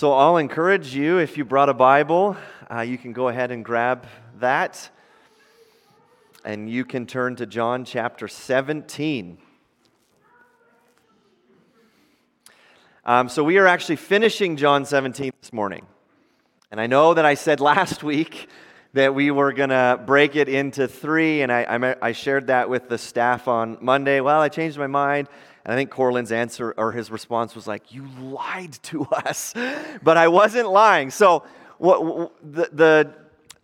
So I'll encourage you, if you brought a Bible, uh, you can go ahead and grab that. And you can turn to John chapter 17. Um, so we are actually finishing John 17 this morning. And I know that I said last week that we were going to break it into three, and I, I, I shared that with the staff on Monday. Well, I changed my mind. And I think Corlin's answer or his response was like, You lied to us. But I wasn't lying. So what, the, the,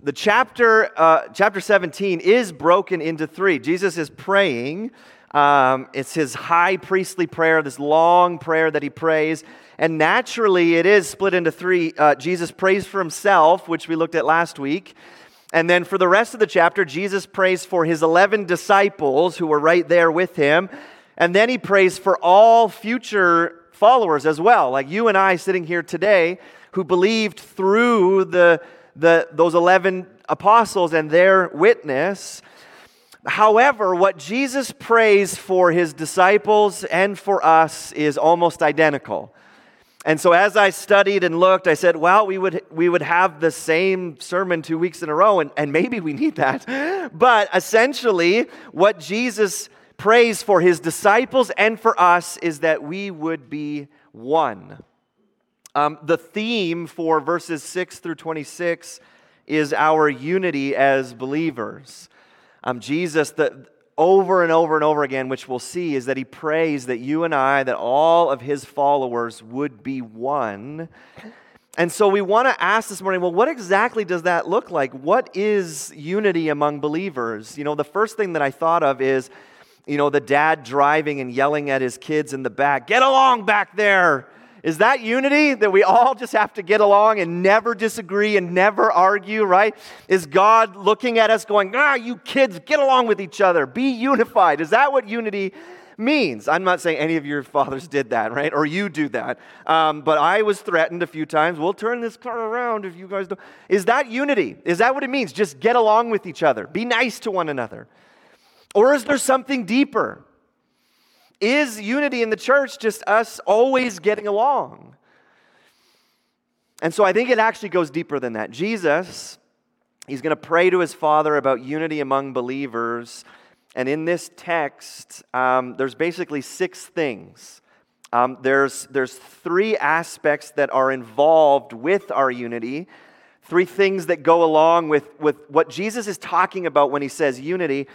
the chapter, uh, chapter 17 is broken into three. Jesus is praying. Um, it's his high priestly prayer, this long prayer that he prays. And naturally, it is split into three. Uh, Jesus prays for himself, which we looked at last week. And then for the rest of the chapter, Jesus prays for his 11 disciples who were right there with him. And then he prays for all future followers as well, like you and I sitting here today who believed through the, the, those 11 apostles and their witness. However, what Jesus prays for his disciples and for us is almost identical. And so as I studied and looked, I said, well, we would, we would have the same sermon two weeks in a row, and, and maybe we need that. But essentially, what Jesus prays for his disciples and for us is that we would be one. Um, the theme for verses 6 through 26 is our unity as believers. Um, Jesus, the, over and over and over again, which we'll see, is that he prays that you and I, that all of his followers would be one. And so we want to ask this morning well, what exactly does that look like? What is unity among believers? You know, the first thing that I thought of is you know, the dad driving and yelling at his kids in the back, get along back there. Is that unity that we all just have to get along and never disagree and never argue, right? Is God looking at us going, ah, you kids, get along with each other, be unified? Is that what unity means? I'm not saying any of your fathers did that, right? Or you do that. Um, but I was threatened a few times, we'll turn this car around if you guys don't. Is that unity? Is that what it means? Just get along with each other, be nice to one another. Or is there something deeper? Is unity in the church just us always getting along? And so I think it actually goes deeper than that. Jesus, he's going to pray to his Father about unity among believers. And in this text, um, there's basically six things. Um, there's, there's three aspects that are involved with our unity, three things that go along with, with what Jesus is talking about when he says unity.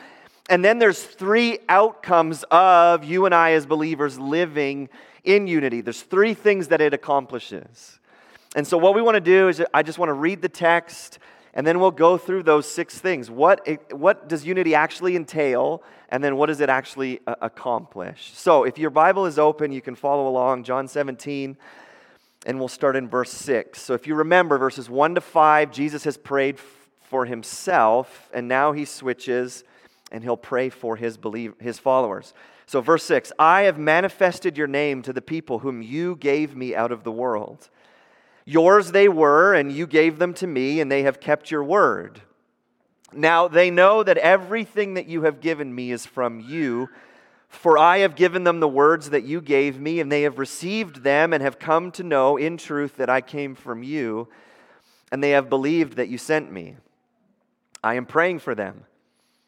And then there's three outcomes of you and I as believers living in unity. There's three things that it accomplishes. And so, what we want to do is, I just want to read the text, and then we'll go through those six things. What, what does unity actually entail? And then, what does it actually uh, accomplish? So, if your Bible is open, you can follow along. John 17, and we'll start in verse 6. So, if you remember verses 1 to 5, Jesus has prayed for himself, and now he switches and he'll pray for his, believe, his followers. So, verse 6 I have manifested your name to the people whom you gave me out of the world. Yours they were, and you gave them to me, and they have kept your word. Now they know that everything that you have given me is from you, for I have given them the words that you gave me, and they have received them and have come to know in truth that I came from you, and they have believed that you sent me. I am praying for them.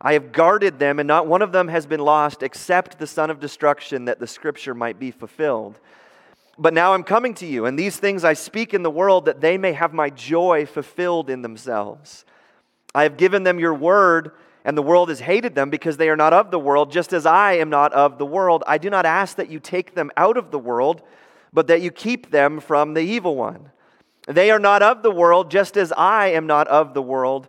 I have guarded them, and not one of them has been lost except the son of destruction, that the scripture might be fulfilled. But now I'm coming to you, and these things I speak in the world that they may have my joy fulfilled in themselves. I have given them your word, and the world has hated them because they are not of the world, just as I am not of the world. I do not ask that you take them out of the world, but that you keep them from the evil one. They are not of the world, just as I am not of the world.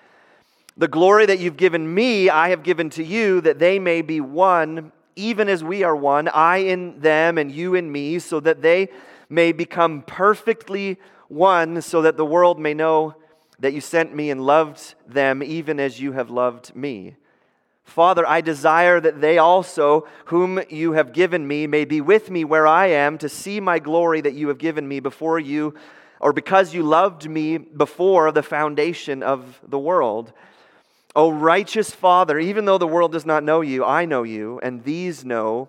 The glory that you've given me, I have given to you, that they may be one, even as we are one, I in them and you in me, so that they may become perfectly one, so that the world may know that you sent me and loved them even as you have loved me. Father, I desire that they also, whom you have given me, may be with me where I am to see my glory that you have given me before you, or because you loved me before the foundation of the world. O righteous Father, even though the world does not know you, I know you, and these know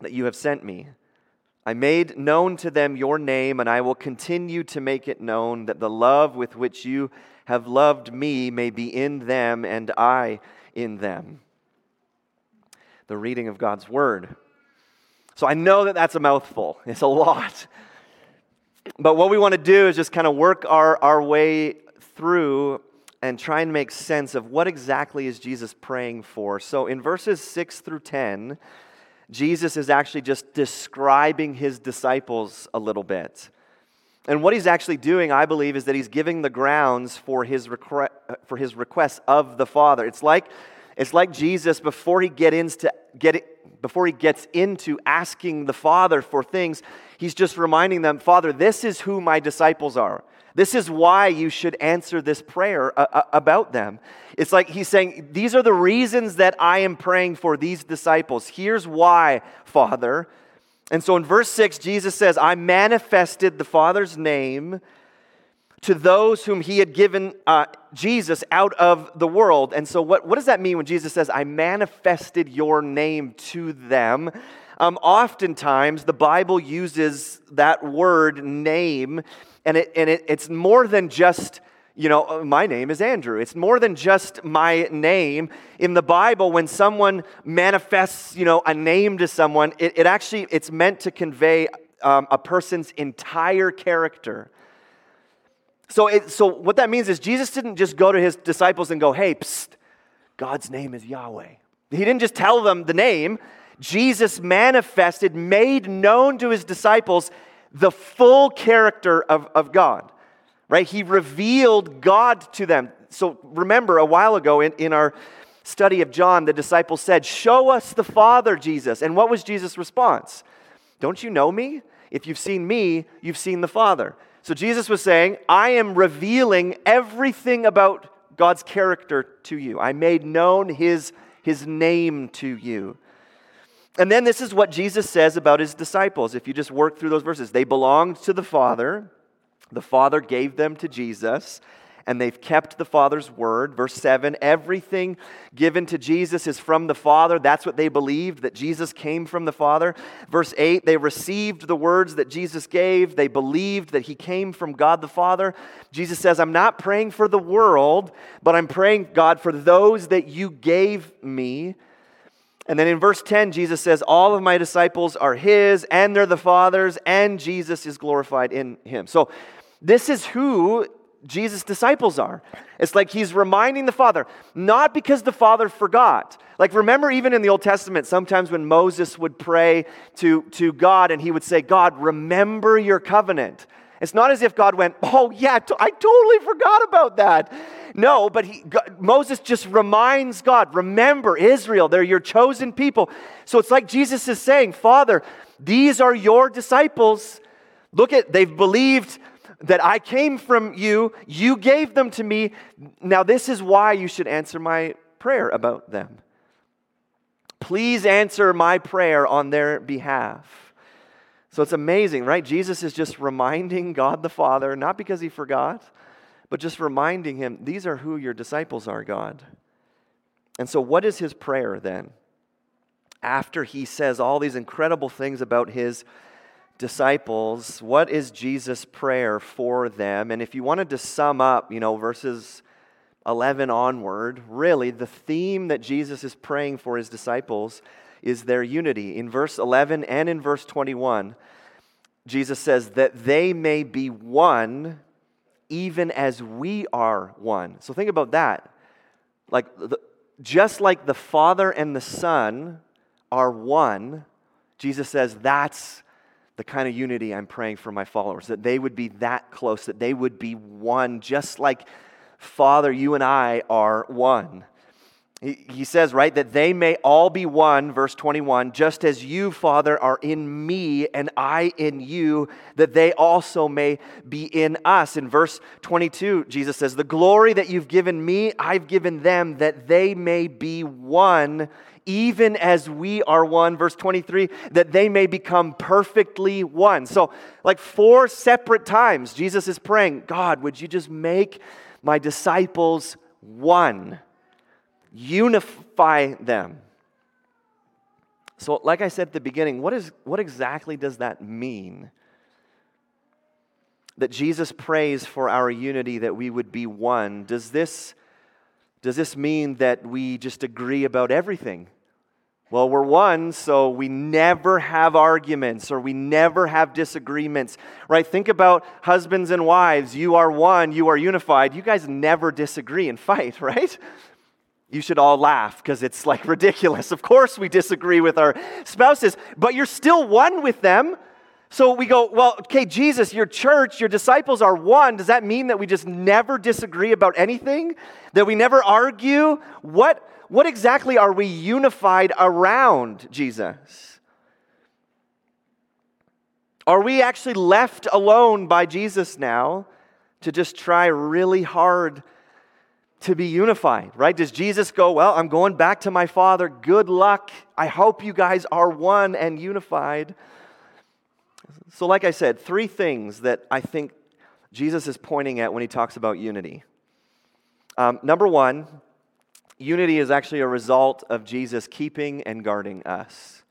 that you have sent me. I made known to them your name, and I will continue to make it known that the love with which you have loved me may be in them and I in them. The reading of God's word. So I know that that's a mouthful, it's a lot. But what we want to do is just kind of work our, our way through and try and make sense of what exactly is Jesus praying for. So in verses 6 through 10, Jesus is actually just describing his disciples a little bit. And what he's actually doing, I believe, is that he's giving the grounds for his, request, for his request of the Father. It's like, it's like Jesus, before he, get into, get before he gets into asking the Father for things, he's just reminding them, Father, this is who my disciples are. This is why you should answer this prayer uh, uh, about them. It's like he's saying, These are the reasons that I am praying for these disciples. Here's why, Father. And so in verse 6, Jesus says, I manifested the Father's name to those whom he had given uh, Jesus out of the world. And so, what, what does that mean when Jesus says, I manifested your name to them? Um, oftentimes, the Bible uses that word name and, it, and it, it's more than just, you know, uh, my name is Andrew. It's more than just my name. In the Bible, when someone manifests, you know, a name to someone, it, it actually, it's meant to convey um, a person's entire character. So, it, so what that means is Jesus didn't just go to his disciples and go, hey, psst, God's name is Yahweh. He didn't just tell them the name. Jesus manifested, made known to his disciples the full character of, of God, right? He revealed God to them. So remember, a while ago in, in our study of John, the disciples said, Show us the Father, Jesus. And what was Jesus' response? Don't you know me? If you've seen me, you've seen the Father. So Jesus was saying, I am revealing everything about God's character to you. I made known his, his name to you. And then this is what Jesus says about his disciples. If you just work through those verses, they belonged to the Father, the Father gave them to Jesus, and they've kept the Father's word. Verse 7 everything given to Jesus is from the Father. That's what they believed, that Jesus came from the Father. Verse 8 they received the words that Jesus gave, they believed that he came from God the Father. Jesus says, I'm not praying for the world, but I'm praying, God, for those that you gave me and then in verse 10, Jesus says, All of my disciples are his, and they're the Father's, and Jesus is glorified in him. So this is who Jesus' disciples are. It's like he's reminding the Father, not because the Father forgot. Like, remember, even in the Old Testament, sometimes when Moses would pray to, to God and he would say, God, remember your covenant. It's not as if God went, Oh, yeah, I totally forgot about that. No, but he, God, Moses just reminds God, Remember Israel, they're your chosen people. So it's like Jesus is saying, Father, these are your disciples. Look at, they've believed that I came from you, you gave them to me. Now, this is why you should answer my prayer about them. Please answer my prayer on their behalf. So it's amazing, right? Jesus is just reminding God the Father, not because he forgot, but just reminding him, these are who your disciples are, God. And so, what is his prayer then? After he says all these incredible things about his disciples, what is Jesus' prayer for them? And if you wanted to sum up, you know, verses 11 onward, really, the theme that Jesus is praying for his disciples is their unity. In verse 11 and in verse 21, Jesus says that they may be one even as we are one. So think about that. Like, the, just like the Father and the Son are one, Jesus says that's the kind of unity I'm praying for my followers, that they would be that close, that they would be one, just like Father, you and I are one. He, says, right, that they may all be one, verse 21, just as you, Father, are in me and I in you, that they also may be in us. In verse 22, Jesus says, The glory that you've given me, I've given them, that they may be one, even as we are one. Verse 23, that they may become perfectly one. So, like four separate times, Jesus is praying, God, would you just make my disciples one? Unify them. So, like I said at the beginning, what, is, what exactly does that mean? That Jesus prays for our unity, that we would be one. Does this, does this mean that we just agree about everything? Well, we're one, so we never have arguments or we never have disagreements, right? Think about husbands and wives. You are one, you are unified. You guys never disagree and fight, right? You should all laugh because it's like ridiculous. Of course, we disagree with our spouses, but you're still one with them. So we go, well, okay, Jesus, your church, your disciples are one. Does that mean that we just never disagree about anything? That we never argue? What, what exactly are we unified around, Jesus? Are we actually left alone by Jesus now to just try really hard to be unified, right? Does Jesus go, Well, I'm going back to my Father. Good luck. I hope you guys are one and unified. So, like I said, three things that I think Jesus is pointing at when he talks about unity. Um, number one, unity is actually a result of Jesus keeping and guarding us.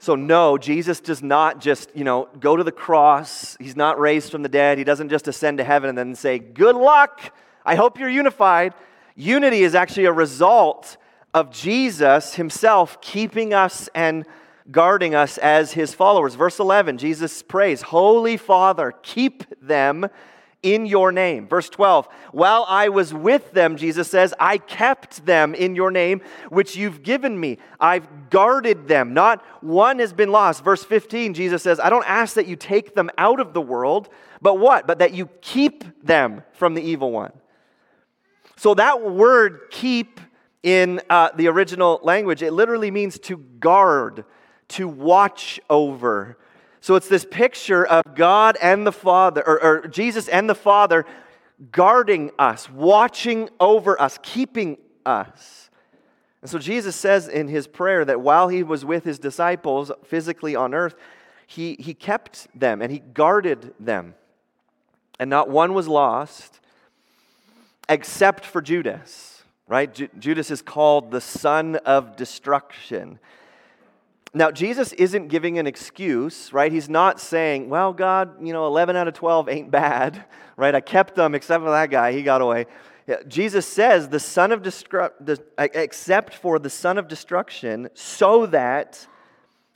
So, no, Jesus does not just, you know, go to the cross. He's not raised from the dead. He doesn't just ascend to heaven and then say, Good luck. I hope you're unified. Unity is actually a result of Jesus himself keeping us and guarding us as his followers. Verse 11, Jesus prays, Holy Father, keep them in your name. Verse 12, while I was with them, Jesus says, I kept them in your name, which you've given me. I've guarded them. Not one has been lost. Verse 15, Jesus says, I don't ask that you take them out of the world, but what? But that you keep them from the evil one. So that word keep in uh, the original language, it literally means to guard, to watch over. So it's this picture of God and the Father, or, or Jesus and the Father guarding us, watching over us, keeping us. And so Jesus says in his prayer that while he was with his disciples physically on earth, he, he kept them and he guarded them. And not one was lost, except for Judas, right? Ju- Judas is called the son of destruction. Now, Jesus isn't giving an excuse, right? He's not saying, well, God, you know, 11 out of 12 ain't bad, right? I kept them except for that guy, he got away. Jesus says, the son of destru- except for the son of destruction, so that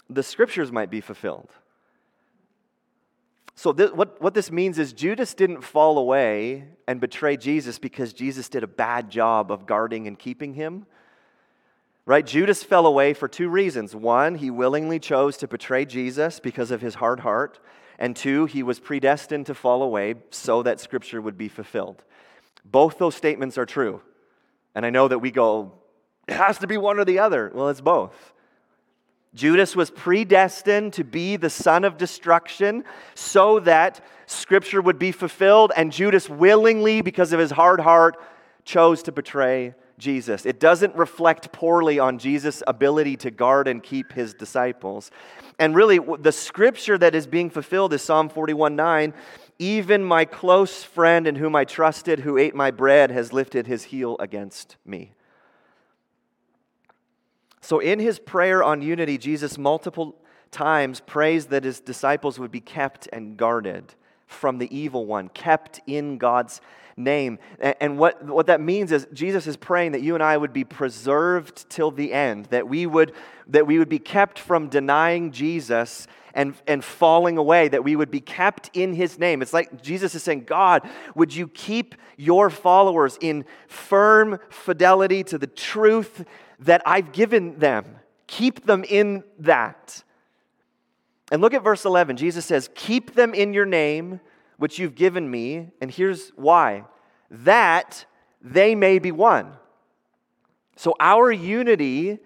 the scriptures might be fulfilled. So, what, what this means is Judas didn't fall away and betray Jesus because Jesus did a bad job of guarding and keeping him. Right? Judas fell away for two reasons. One, he willingly chose to betray Jesus because of his hard heart. And two, he was predestined to fall away so that scripture would be fulfilled. Both those statements are true. And I know that we go, it has to be one or the other. Well, it's both. Judas was predestined to be the son of destruction so that scripture would be fulfilled, and Judas willingly, because of his hard heart, chose to betray Jesus. It doesn't reflect poorly on Jesus' ability to guard and keep his disciples. And really, the scripture that is being fulfilled is Psalm 41 9. Even my close friend in whom I trusted, who ate my bread, has lifted his heel against me. So, in his prayer on unity, Jesus multiple times prays that his disciples would be kept and guarded. from the evil one, kept in God's name. And what, what that means is Jesus is praying that you and I would be preserved till the end, that we would, that we would be kept from denying Jesus and, and falling away, that we would be kept in his name. It's like Jesus is saying, God, would you keep your followers in firm fidelity to the truth that I've given them? Keep them in that. And look at verse 11. Jesus says, Keep them in your name which you've given me, and here's why that they may be one. So, our unity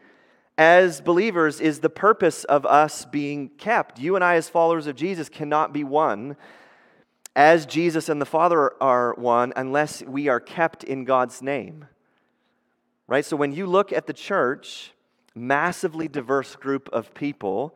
as believers is the purpose of us being kept. You and I, as followers of Jesus, cannot be one as Jesus and the Father are one unless we are kept in God's name. Right? So, when you look at the church, massively diverse group of people,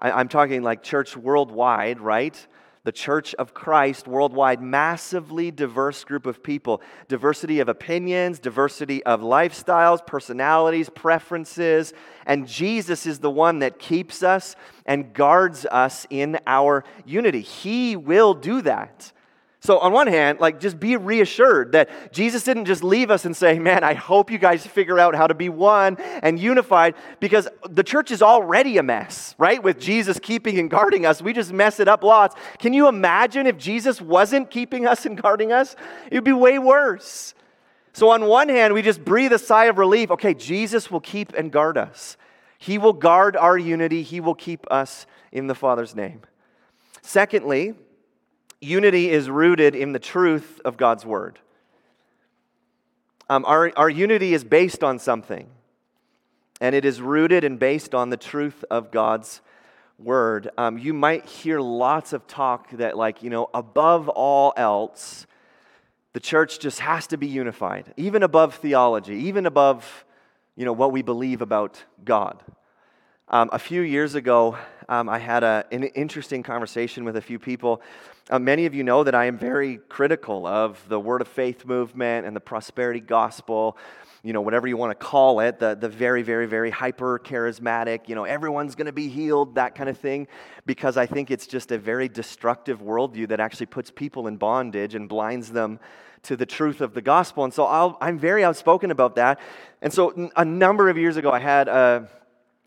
I, am talking like church worldwide, right? the church of Christ worldwide, massively diverse group of people. Diversity of opinions, diversity of lifestyles, personalities, preferences. And Jesus is the one that keeps us and guards us in our unity. He will do that. So, on one hand, like just be reassured that Jesus didn't just leave us and say, Man, I hope you guys figure out how to be one and unified because the church is already a mess, right? With Jesus keeping and guarding us, we just mess it up lots. Can you imagine if Jesus wasn't keeping us and guarding us? It would be way worse. So, on one hand, we just breathe a sigh of relief. Okay, Jesus will keep and guard us, He will guard our unity, He will keep us in the Father's name. Secondly, unity is rooted in the truth of God's word. Um, our, our unity is based on something, and it is rooted and based on the truth of God's word. Um, you might hear lots of talk that, like, you know, above all else, the church just has to be unified, even above theology, even above, you know, what we believe about God. Um, a few years ago, um, I had a, an interesting conversation with a few people. Uh, many of you know that I am very critical of the Word of Faith movement and the prosperity gospel, you know, whatever you want to call it, the, the very, very, very hyper charismatic, you know, everyone's going to be healed, that kind of thing, because I think it's just a very destructive worldview that actually puts people in bondage and blinds them to the truth of the gospel. And so i am very outspoken about that. And so a number of years ago, I had a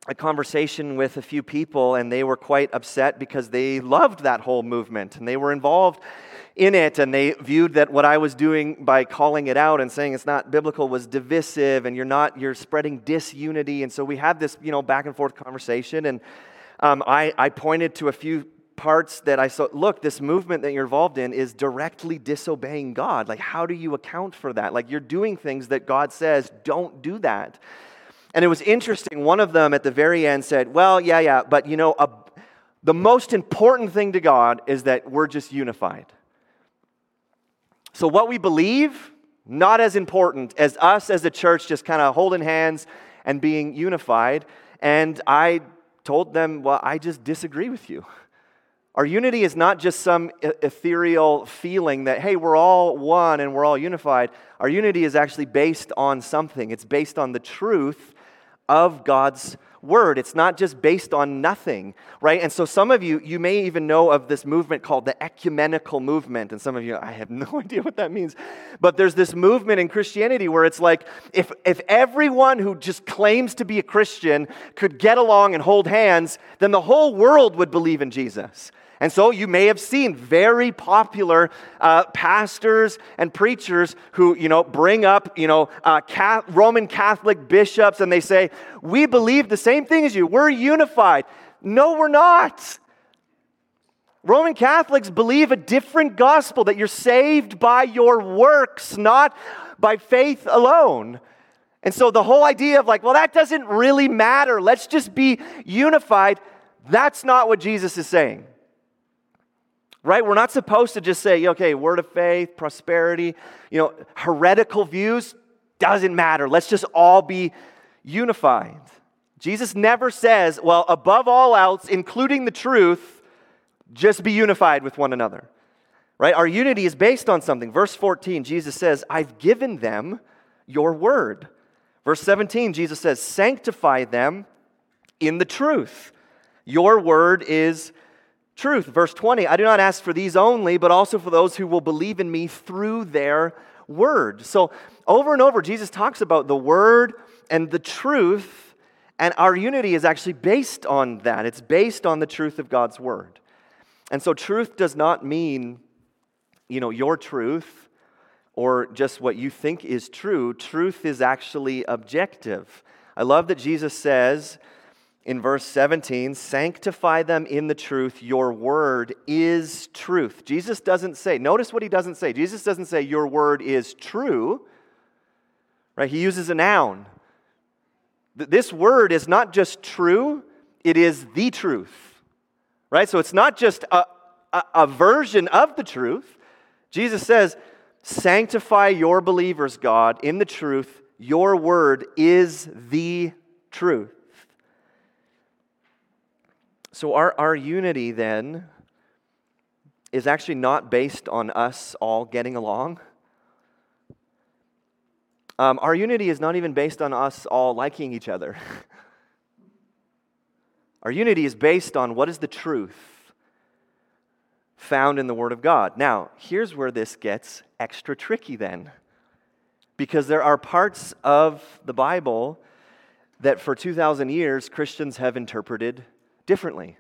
a conversation with a few people, and they were quite upset because they loved that whole movement and they were involved in it. And they viewed that what I was doing by calling it out and saying it's not biblical was divisive, and you're not, you're spreading disunity. And so we had this, you know, back and forth conversation. And um, I, I pointed to a few parts that I saw. Look, this movement that you're involved in is directly disobeying God. Like, how do you account for that? Like, you're doing things that God says, don't do that. And it was interesting. One of them at the very end said, Well, yeah, yeah, but you know, a, the most important thing to God is that we're just unified. So, what we believe, not as important as us as a church just kind of holding hands and being unified. And I told them, Well, I just disagree with you. Our unity is not just some ethereal feeling that, hey, we're all one and we're all unified. Our unity is actually based on something. It's based on the truth of God's word. It's not just based on nothing, right? And so some of you, you may even know of this movement called the ecumenical movement. And some of you, I have no idea what that means. But there's this movement in Christianity where it's like if, if everyone who just claims to be a Christian could get along and hold hands, then the whole world would believe in Jesus. And so you may have seen very popular uh, pastors and preachers who, you know, bring up, you know, uh, Roman Catholic bishops and they say, we believe the same thing as you. We're unified. No, we're not. Roman Catholics believe a different gospel that you're saved by your works, not by faith alone. And so the whole idea of like, well, that doesn't really matter. Let's just be unified. That's not what Jesus is saying right? We're not supposed to just say, okay, word of faith, prosperity, you know, heretical views, doesn't matter. Let's just all be unified. Jesus never says, well, above all else, including the truth, just be unified with one another. Right? Our unity is based on something. Verse 14, Jesus says, I've given them your word. Verse 17, Jesus says, sanctify them in the truth. Your word is truth. Verse 20 I do not ask for these only, but also for those who will believe in me through their word. So, over and over, Jesus talks about the word and the truth, and our unity is actually based on that. It's based on the truth of God's word. And so, truth does not mean, you know, your truth or just what you think is true. Truth is actually objective. I love that Jesus says, in verse 17, sanctify them in the truth. Your word is truth. Jesus doesn't say, notice what he doesn't say. Jesus doesn't say, your word is true, right? He uses a noun. This word is not just true, it is the truth, right? So it's not just a, a, a version of the truth. Jesus says, sanctify your believers, God, in the truth. Your word is the truth. So, our, our unity then is actually not based on us all getting along. Um, our unity is not even based on us all liking each other. our unity is based on what is the truth found in the Word of God. Now, here's where this gets extra tricky then. Because there are parts of the Bible that for 2,000 years Christians have interpreted differently.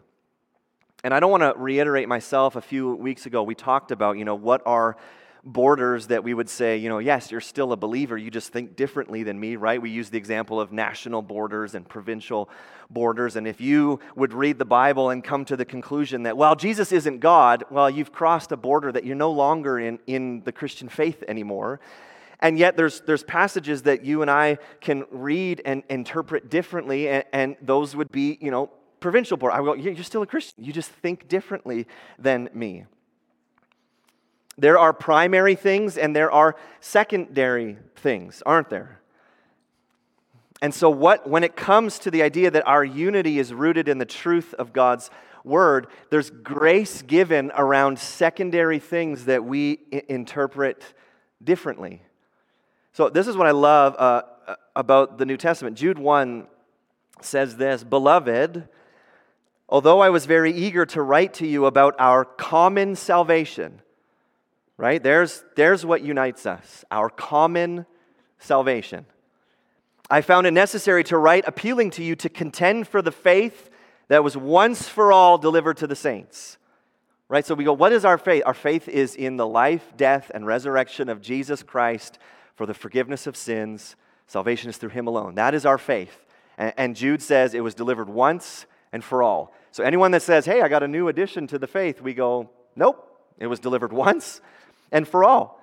And I don't want to reiterate myself. A few weeks ago, we talked about, you know, what are borders that we would say, you know, yes, you're still a believer, you just think differently than me, right? We use the example of national borders and provincial borders. And if you would read the Bible and come to the conclusion that, well, Jesus isn't God, well, you've crossed a border that you're no longer in, in the Christian faith anymore. And yet, there's, there's passages that you and I can read and interpret differently, and, and those would be, you know, provincial board. I go, you're still a Christian. You just think differently than me. There are primary things and there are secondary things, aren't there? And so, what, when it comes to the idea that our unity is rooted in the truth of God's word, there's grace given around secondary things that we I- interpret differently. So, this is what I love uh, uh about the New Testament. Jude 1 says this Beloved, Although I was very eager to write to you about our common salvation, right? There's, there's what unites us our common salvation. I found it necessary to write appealing to you to contend for the faith that was once for all delivered to the saints. Right? So we go, what is our faith? Our faith is in the life, death, and resurrection of Jesus Christ for the forgiveness of sins. Salvation is through him alone. That is our faith. And, Jude says it was delivered once and for all. So anyone that says, hey, I got a new addition to the faith, we go, nope, it was delivered once and for all.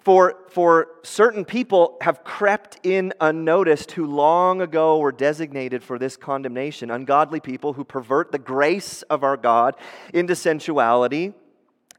For, for certain people have crept in unnoticed who long ago were designated for this condemnation ungodly people who pervert the grace of our God into sensuality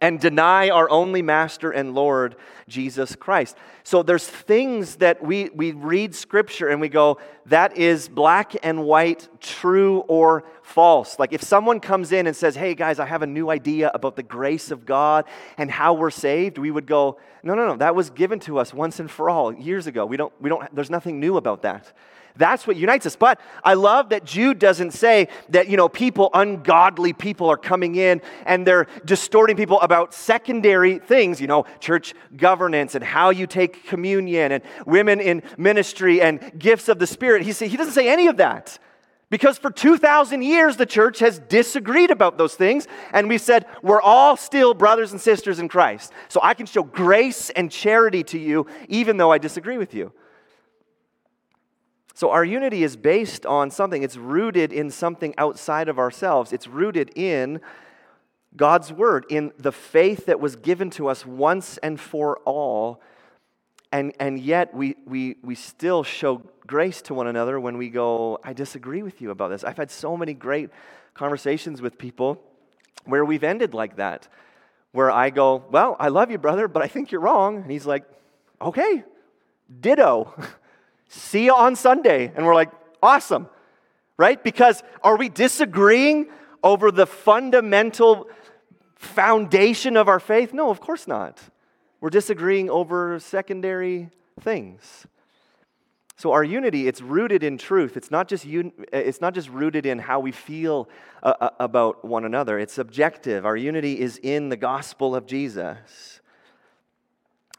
and deny our only master and Lord, Jesus Christ. So there's things that we, we read scripture and we go, that is black and white, true or false. Like if someone comes in and says, hey guys, I have a new idea about the grace of God and how we're saved, we would go, no, no, no, that was given to us once and for all years ago. We don't, we don't, there's nothing new about that. That's what unites us. But I love that Jude doesn't say that, you know, people, ungodly people are coming in and they're distorting people about secondary things, you know, church governance and how you take communion and women in ministry and gifts of the Spirit. He, say, he doesn't say any of that. Because for 2,000 years, the church has disagreed about those things, and we said, we're all still brothers and sisters in Christ. So I can show grace and charity to you, even though I disagree with you. So our unity is based on something, it's rooted in something outside of ourselves. It's rooted in God's word, in the faith that was given to us once and for all. And, and yet we, we, we still show grace to one another when we go, I disagree with you about this. I've had so many great conversations with people where we've ended like that, where I go, Well, I love you, brother, but I think you're wrong. And he's like, Okay, ditto. See you on Sunday. And we're like, awesome, right? Because are we disagreeing over the fundamental foundation of our faith? No, of course not. We're disagreeing over secondary things. So our unity, it's rooted in truth. It's not just, un- it's not just rooted in how we feel uh, uh, about one another. It's objective. Our unity is in the gospel of Jesus.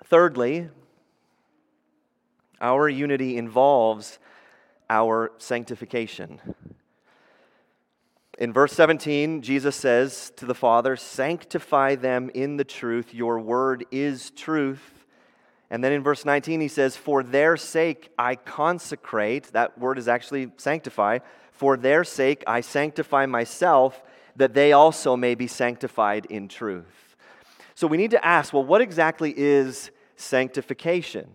Thirdly, our unity involves our sanctification. In verse 17, Jesus says to the Father, Sanctify them in the truth. Your word is truth. And then in verse 19, he says, For their sake I consecrate. That word is actually sanctify. For their sake I sanctify myself, that they also may be sanctified in truth. So we need to ask well, what exactly is sanctification?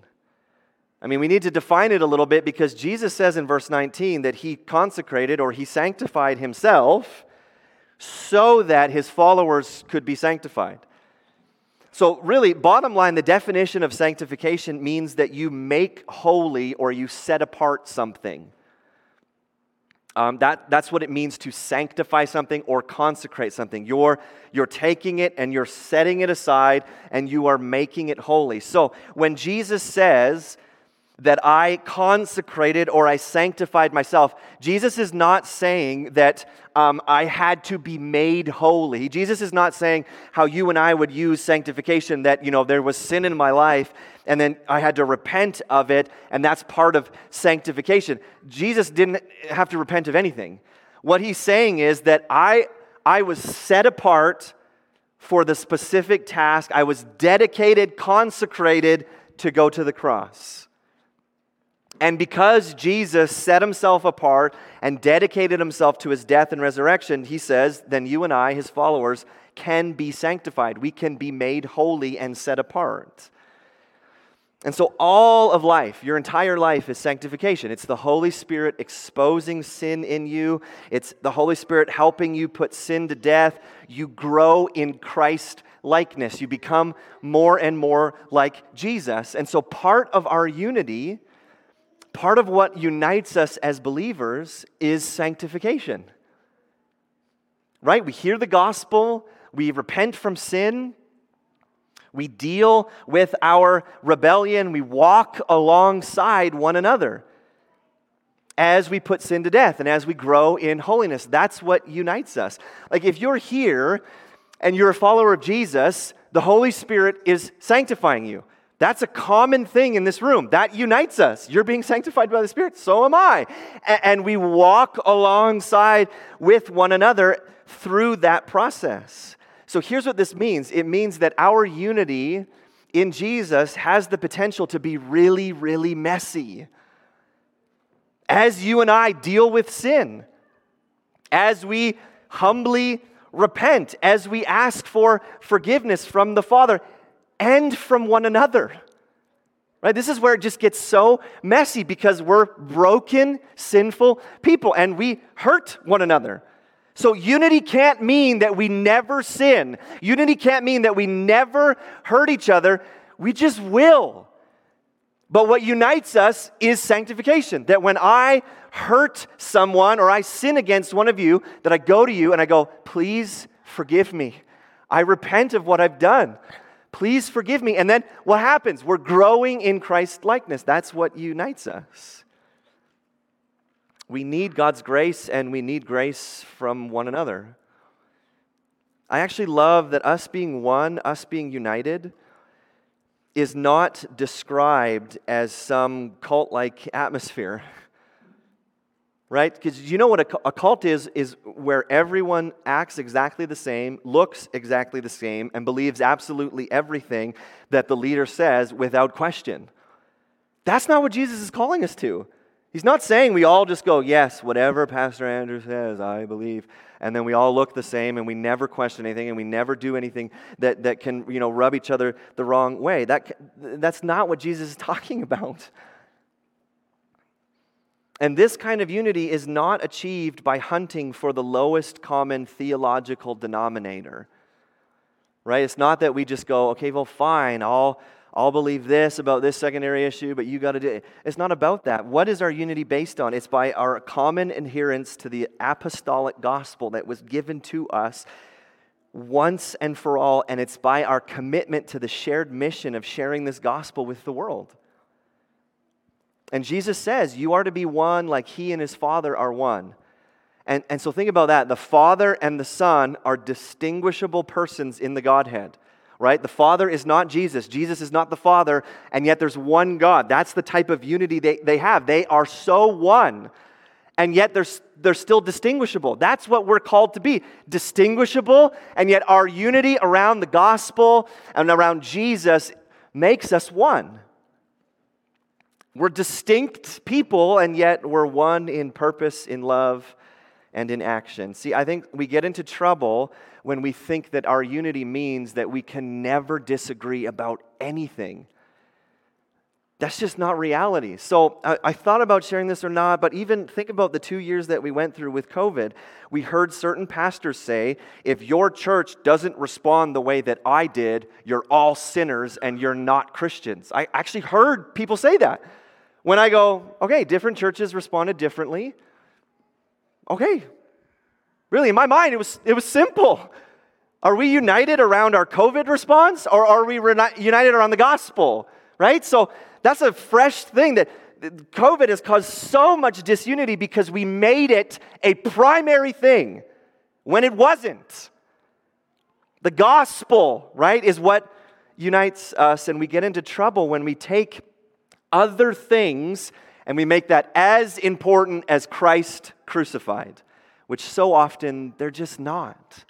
I mean, we need to define it a little bit because Jesus says in verse 19 that he consecrated or he sanctified himself so that his followers could be sanctified. So, really, bottom line, the definition of sanctification means that you make holy or you set apart something. Um, that, that's what it means to sanctify something or consecrate something. You're, you're taking it and you're setting it aside and you are making it holy. So, when Jesus says, that I consecrated or I sanctified myself. Jesus is not saying that um, I had to be made holy. Jesus is not saying how you and I would use sanctification, that, you know, there was sin in my life and then I had to repent of it, and that's part of sanctification. Jesus didn't have to repent of anything. What he's saying is that I, I was set apart for the specific task, I was dedicated, consecrated to go to the cross. And because Jesus set himself apart and dedicated himself to his death and resurrection, he says, then you and I, his followers, can be sanctified. We can be made holy and set apart. And so, all of life, your entire life, is sanctification. It's the Holy Spirit exposing sin in you, it's the Holy Spirit helping you put sin to death. You grow in Christ likeness, you become more and more like Jesus. And so, part of our unity part of what unites us as believers is sanctification. Right? We hear the gospel, we repent from sin, we deal with our rebellion, we walk alongside one another as we put sin to death and as we grow in holiness. That's what unites us. Like if you're here and you're a follower of Jesus, the Holy Spirit is sanctifying you. That's a common thing in this room. That unites us. You're being sanctified by the Spirit, so am I. And we walk alongside with one another through that process. So here's what this means it means that our unity in Jesus has the potential to be really, really messy. As you and I deal with sin, as we humbly repent, as we ask for forgiveness from the Father, and from one another. Right? This is where it just gets so messy because we're broken, sinful people and we hurt one another. So, unity can't mean that we never sin. Unity can't mean that we never hurt each other. We just will. But what unites us is sanctification. That when I hurt someone or I sin against one of you, that I go to you and I go, please forgive me. I repent of what I've done. Please forgive me. And then what happens? We're growing in Christ likeness. That's what unites us. We need God's grace and we need grace from one another. I actually love that us being one, us being united, is not described as some cult like atmosphere. right? Because you know what a, cult is, is where everyone acts exactly the same, looks exactly the same, and believes absolutely everything that the leader says without question. That's not what Jesus is calling us to. He's not saying we all just go, yes, whatever Pastor Andrew says, I believe. And then we all look the same and we never question anything and we never do anything that, that can, you know, rub each other the wrong way. That, that's not what Jesus is talking about. And this kind of unity is not achieved by hunting for the lowest common theological denominator. Right? It's not that we just go, okay, well, fine, I'll, I'll believe this about this secondary issue, but you got to do it. It's not about that. What is our unity based on? It's by our common adherence to the apostolic gospel that was given to us once and for all, and it's by our commitment to the shared mission of sharing this gospel with the world. And Jesus says, You are to be one like he and his Father are one. And, and so think about that. The Father and the Son are distinguishable persons in the Godhead, right? The Father is not Jesus. Jesus is not the Father, and yet there's one God. That's the type of unity they, they have. They are so one, and yet they're, they're still distinguishable. That's what we're called to be distinguishable, and yet our unity around the gospel and around Jesus makes us one. We're distinct people, and yet we're one in purpose, in love, and in action. See, I think we get into trouble when we think that our unity means that we can never disagree about anything. That's just not reality. So I, I, thought about sharing this or not, but even think about the two years that we went through with COVID. We heard certain pastors say, if your church doesn't respond the way that I did, you're all sinners and you're not Christians. I actually heard people say that. When I go, okay, different churches responded differently. Okay. Really, in my mind, it was, it was simple. Are we united around our COVID response or are we united around the gospel? Right? So that's a fresh thing that COVID has caused so much disunity because we made it a primary thing when it wasn't. The gospel, right, is what unites us, and we get into trouble when we take other things and we make that as important as Christ crucified, which so often they're just not.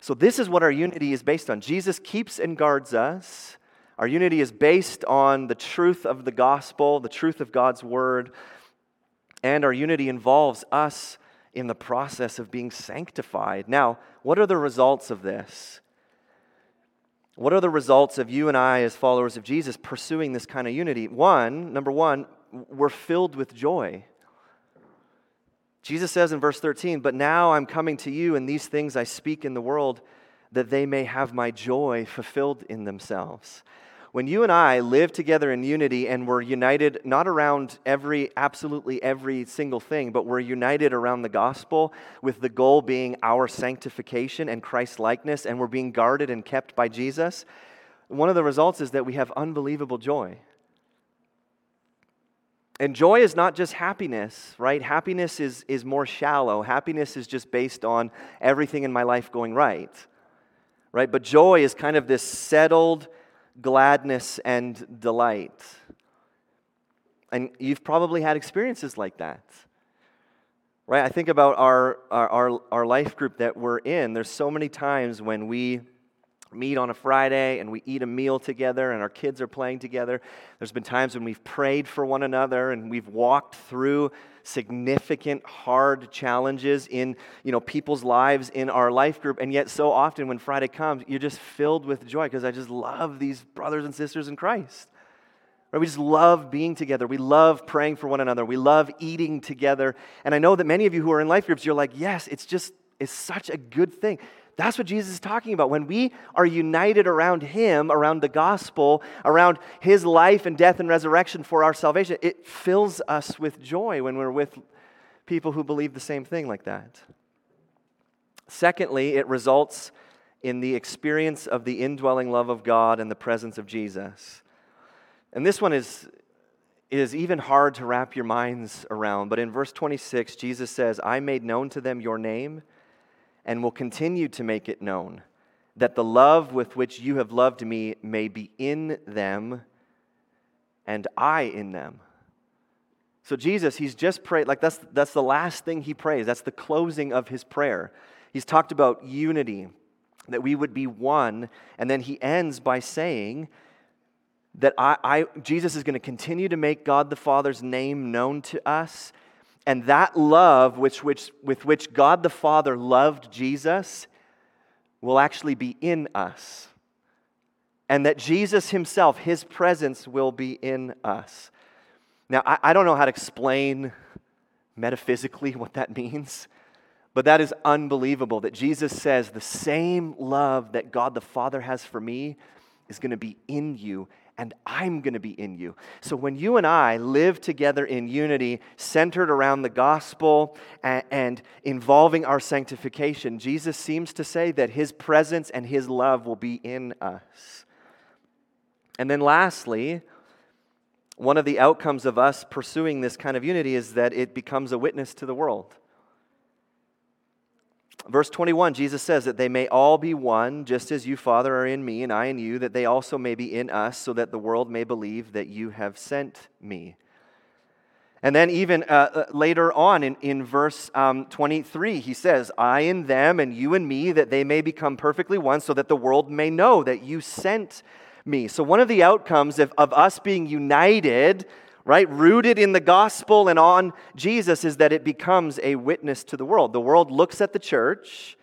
So, this is what our unity is based on. Jesus keeps and guards us. Our unity is based on the truth of the gospel, the truth of God's word, and our unity involves us in the process of being sanctified. Now, what are the results of this? What are the results of you and I, as followers of Jesus, pursuing this kind of unity? One, number one, we're filled with joy. Jesus says in verse 13, But now I'm coming to you, and these things I speak in the world, that they may have my joy fulfilled in themselves. When you and I live together in unity and we're united not around every, absolutely every single thing, but we're united around the gospel with the goal being our sanctification and Christ likeness, and we're being guarded and kept by Jesus, one of the results is that we have unbelievable joy. And joy is not just happiness, right? Happiness is, is more shallow. Happiness is just based on everything in my life going right, right? But joy is kind of this settled, gladness and delight. And you've probably had experiences like that. Right? I think about our, our, our, life group that we're in. There's so many times when we meet on a Friday and we eat a meal together and our kids are playing together. There's been times when we've prayed for one another and we've walked through significant hard challenges in you know people's lives in our life group and yet so often when Friday comes you're just filled with joy because I just love these brothers and sisters in Christ. Right? We just love being together. We love praying for one another. We love eating together. And I know that many of you who are in life groups, you're like, yes, it's just, it's such a good thing. That's what Jesus is talking about. When we are united around Him, around the gospel, around His life and death and resurrection for our salvation, it fills us with joy when we're with people who believe the same thing like that. Secondly, it results in the experience of the indwelling love of God and the presence of Jesus. And this one is, is even hard to wrap your minds around. But in verse 26, Jesus says, I made known to them your name and will continue to make it known, that the love with which you have loved me may be in them and I in them. So Jesus, he's just prayed, like that's, that's the last thing he prays. That's the closing of his prayer. He's talked about unity, that we would be one. And then he ends by saying that I, I Jesus is going to continue to make God the Father's name known to us and that love which, which, with which God the Father loved Jesus will actually be in us. And that Jesus himself, his presence, will be in us. Now, I, I don't know how to explain metaphysically what that means, but that is unbelievable that Jesus says the same love that God the Father has for me is going to be in you and I'm going to be in you. So when you and I live together in unity, centered around the gospel and, and, involving our sanctification, Jesus seems to say that his presence and his love will be in us. And then lastly, one of the outcomes of us pursuing this kind of unity is that it becomes a witness to the world. Verse 21, Jesus says that they may all be one, just as you, Father, are in me and I in you, that they also may be in us, so that the world may believe that you have sent me. And then, even uh, uh, later on in, in verse um, 23, he says, I in them and you and me, that they may become perfectly one, so that the world may know that you sent me. So, one of the outcomes of, of us being united, right, rooted in the gospel and on Jesus, is that it becomes a witness to the world. The world looks at the church,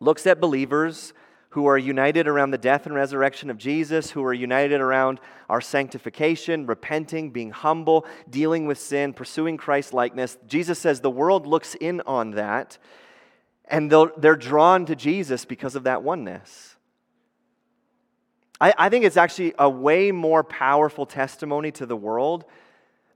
looks at believers, who are united around the death and resurrection of Jesus, who are united around our sanctification, repenting, being humble, dealing with sin, pursuing Christ likeness. Jesus says the world looks in on that, and they're drawn to Jesus because of that oneness. I, I think it's actually a way more powerful testimony to the world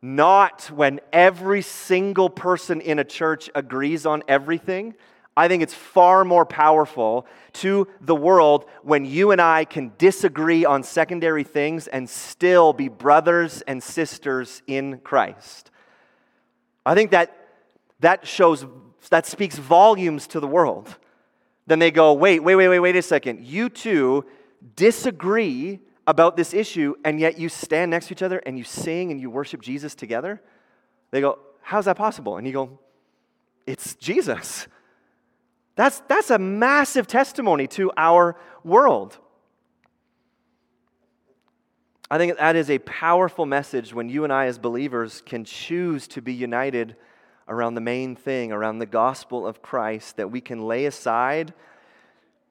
not when every single person in a church agrees on everything, I think it's far more powerful to the world when you and I can disagree on secondary things and still be brothers and sisters in Christ. I think that that shows that speaks volumes to the world. Then they go, "Wait, wait, wait, wait, wait a second. You two disagree about this issue and yet you stand next to each other and you sing and you worship Jesus together?" They go, "How's that possible?" And you go, "It's Jesus." That's, that's a massive testimony to our world. I think that is a powerful message when you and I, as believers, can choose to be united around the main thing, around the gospel of Christ, that we can lay aside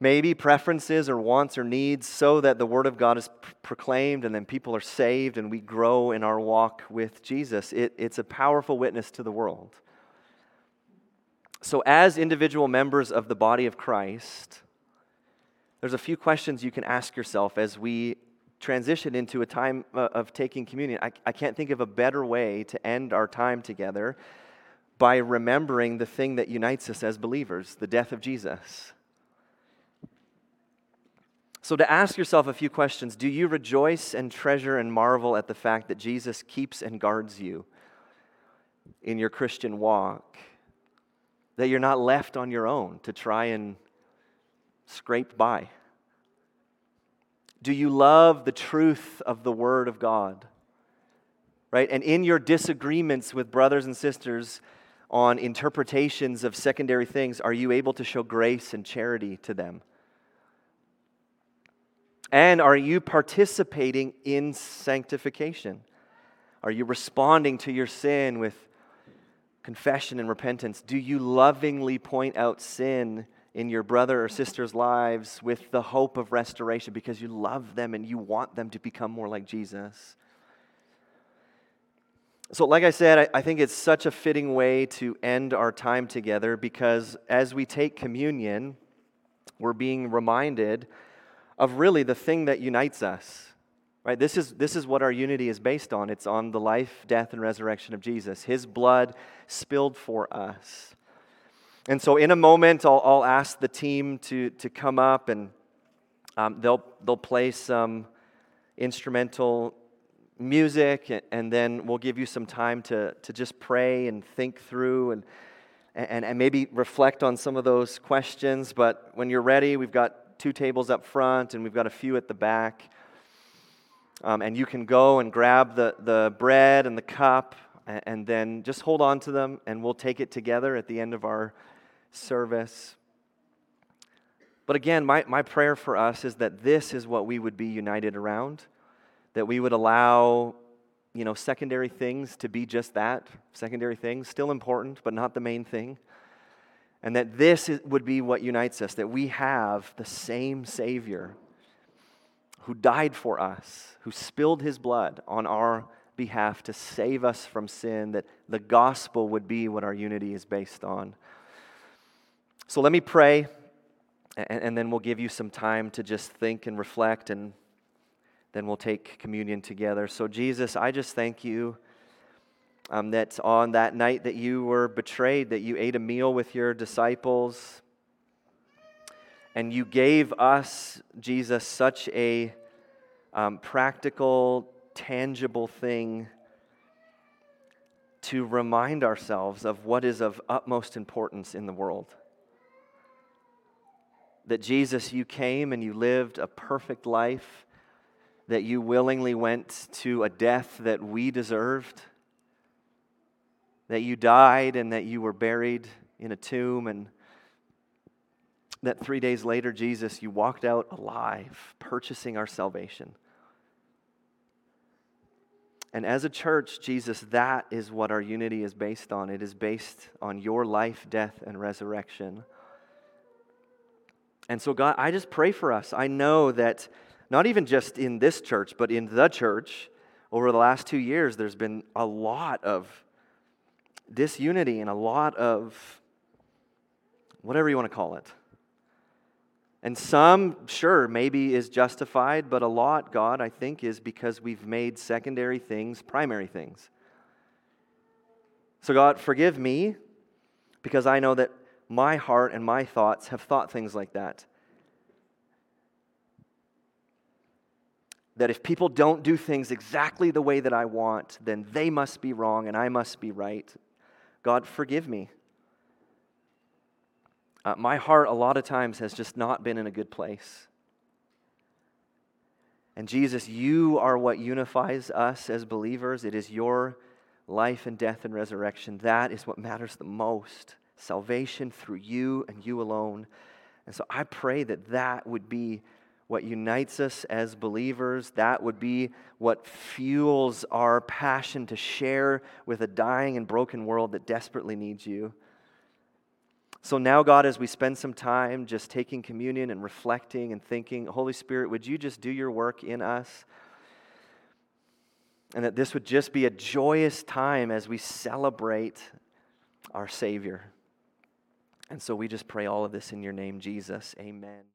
maybe preferences or wants or needs so that the word of God is proclaimed and then people are saved and we grow in our walk with Jesus. It, it's a powerful witness to the world. So, as individual members of the body of Christ, there's a few questions you can ask yourself as we transition into a time uh, of taking communion. I, I can't think of a better way to end our time together by remembering the thing that unites us as believers the death of Jesus. So, to ask yourself a few questions do you rejoice and treasure and marvel at the fact that Jesus keeps and guards you in your Christian walk? that you're not left on your own to try and scrape by? Do you love the truth of the Word of God? Right? And in your disagreements with brothers and sisters on interpretations of secondary things, are you able to show grace and charity to them? And are you participating in sanctification? Are you responding to your sin with confession and repentance? Do you lovingly point out sin in your brother or sister's lives with the hope of restoration because you love them and you want them to become more like Jesus? So, like I said, I, I think it's such a fitting way to end our time together because as we take communion, we're being reminded of really the thing that unites us Right? This is, this is what our unity is based on. It's on the life, death, and resurrection of Jesus, his blood spilled for us. And so, in a moment, I'll, I'll ask the team to, to come up and um, they'll, they'll play some instrumental music, and then we'll give you some time to, to just pray and think through and, and, and maybe reflect on some of those questions. But when you're ready, we've got two tables up front and we've got a few at the back. Um, and you can go and grab the, the bread and the cup and, and then just hold on to them, and we'll take it together at the end of our service. But again, my, my prayer for us is that this is what we would be united around, that we would allow you know, secondary things to be just that secondary things, still important, but not the main thing. And that this is, would be what unites us, that we have the same Savior who died for us, who spilled his blood on our behalf to save us from sin, that the gospel would be what our unity is based on. So let me pray, and, and then we'll give you some time to just think and reflect, and then we'll take communion together. So, Jesus, I just thank you. Um, that on that night that you were betrayed, that you ate a meal with your disciples, and you gave us, Jesus, such a um, practical tangible thing to remind ourselves of what is of utmost importance in the world. That Jesus, you came and you lived a perfect life, that you willingly went to a death that we deserved, that you died and that you were buried in a tomb, and that three days later, Jesus, you walked out alive, purchasing our salvation. And as a church, Jesus, that is what our unity is based on. It is based on your life, death, and resurrection. And so, God, I just pray for us. I know that not even just in this church, but in the church, over the last two years, there's been a lot of disunity and a lot of whatever you want to call it. And some, sure, maybe is justified, but a lot, God, I think, is because we've made secondary things primary things. So, God, forgive me because I know that my heart and my thoughts have thought things like that. That if people don't do things exactly the way that I want, then they must be wrong and I must be right. God, forgive me. Uh, my heart, a lot of times, has just not been in a good place. And Jesus, you are what unifies us as believers. It is your life and death and resurrection. That is what matters the most. Salvation through you and you alone. And so I pray that that would be what unites us as believers. That would be what fuels our passion to share with a dying and broken world that desperately needs you. So now, God, as we spend some time just taking communion and reflecting and thinking, Holy Spirit, would you just do your work in us? And that this would just be a joyous time as we celebrate our Savior. And so we just pray all of this in your name, Jesus. Amen.